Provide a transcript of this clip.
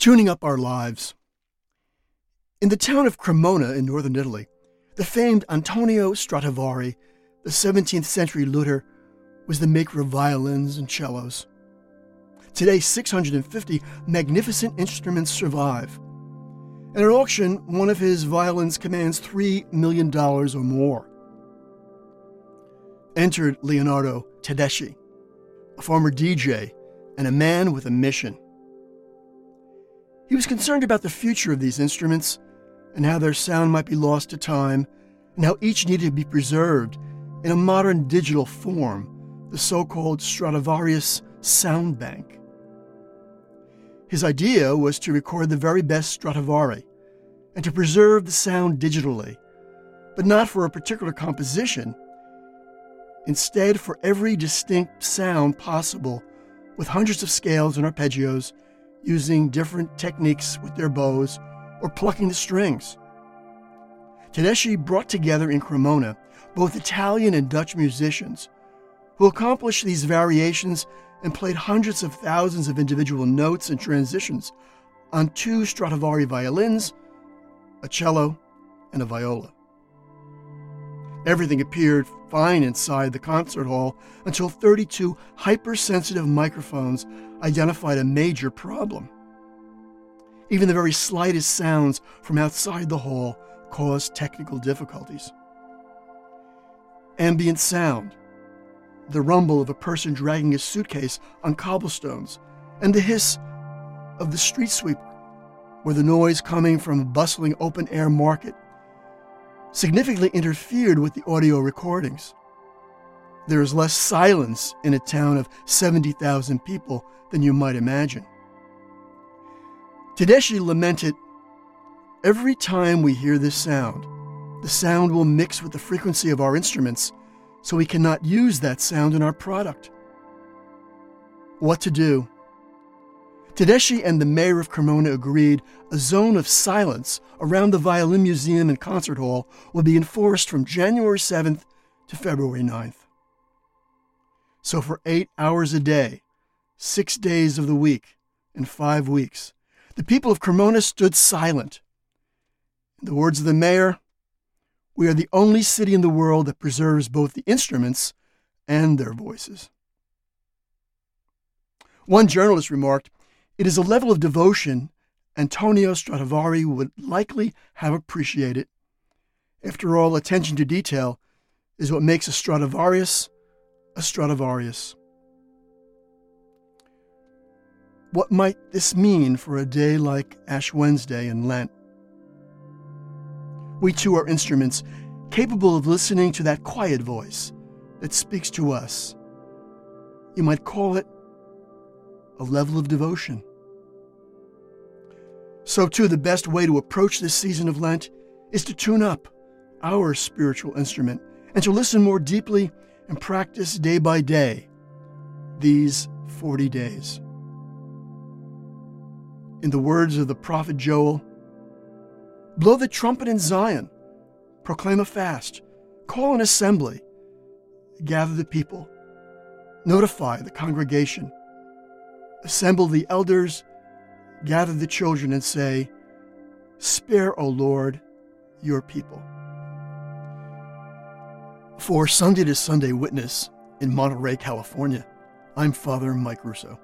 Tuning up our lives. In the town of Cremona in northern Italy, the famed Antonio Stradivari, the 17th century luthier, was the maker of violins and cellos. Today, 650 magnificent instruments survive. At an auction, one of his violins commands $3 million or more. Entered Leonardo Tedeschi, a former DJ and a man with a mission. He was concerned about the future of these instruments and how their sound might be lost to time, and how each needed to be preserved in a modern digital form, the so called Stradivarius Sound Bank. His idea was to record the very best Stradivari and to preserve the sound digitally, but not for a particular composition. Instead, for every distinct sound possible, with hundreds of scales and arpeggios, using different techniques with their bows or plucking the strings. Tedeschi brought together in Cremona both Italian and Dutch musicians who accomplished these variations and played hundreds of thousands of individual notes and transitions on two Stradivari violins, a cello, and a viola. Everything appeared fine inside the concert hall until 32 hypersensitive microphones identified a major problem. Even the very slightest sounds from outside the hall caused technical difficulties. Ambient sound, the rumble of a person dragging a suitcase on cobblestones, and the hiss of the street sweeper, or the noise coming from a bustling open air market, significantly interfered with the audio recordings. There is less silence in a town of 70,000 people than you might imagine. Tedeschi lamented Every time we hear this sound, the sound will mix with the frequency of our instruments so we cannot use that sound in our product. What to do? Tedeschi and the mayor of Cremona agreed a zone of silence around the Violin Museum and Concert Hall will be enforced from January 7th to February 9th. So, for eight hours a day, six days of the week, in five weeks, the people of Cremona stood silent. In the words of the mayor, we are the only city in the world that preserves both the instruments and their voices. One journalist remarked, It is a level of devotion Antonio Stradivari would likely have appreciated. After all, attention to detail is what makes a Stradivarius a Stradivarius. What might this mean for a day like Ash Wednesday in Lent? We too are instruments capable of listening to that quiet voice that speaks to us. You might call it a level of devotion. So, too, the best way to approach this season of Lent is to tune up our spiritual instrument and to listen more deeply and practice day by day these 40 days. In the words of the prophet Joel, blow the trumpet in Zion, proclaim a fast, call an assembly, gather the people, notify the congregation, assemble the elders, gather the children, and say, Spare, O Lord, your people. For Sunday to Sunday Witness in Monterey, California, I'm Father Mike Russo.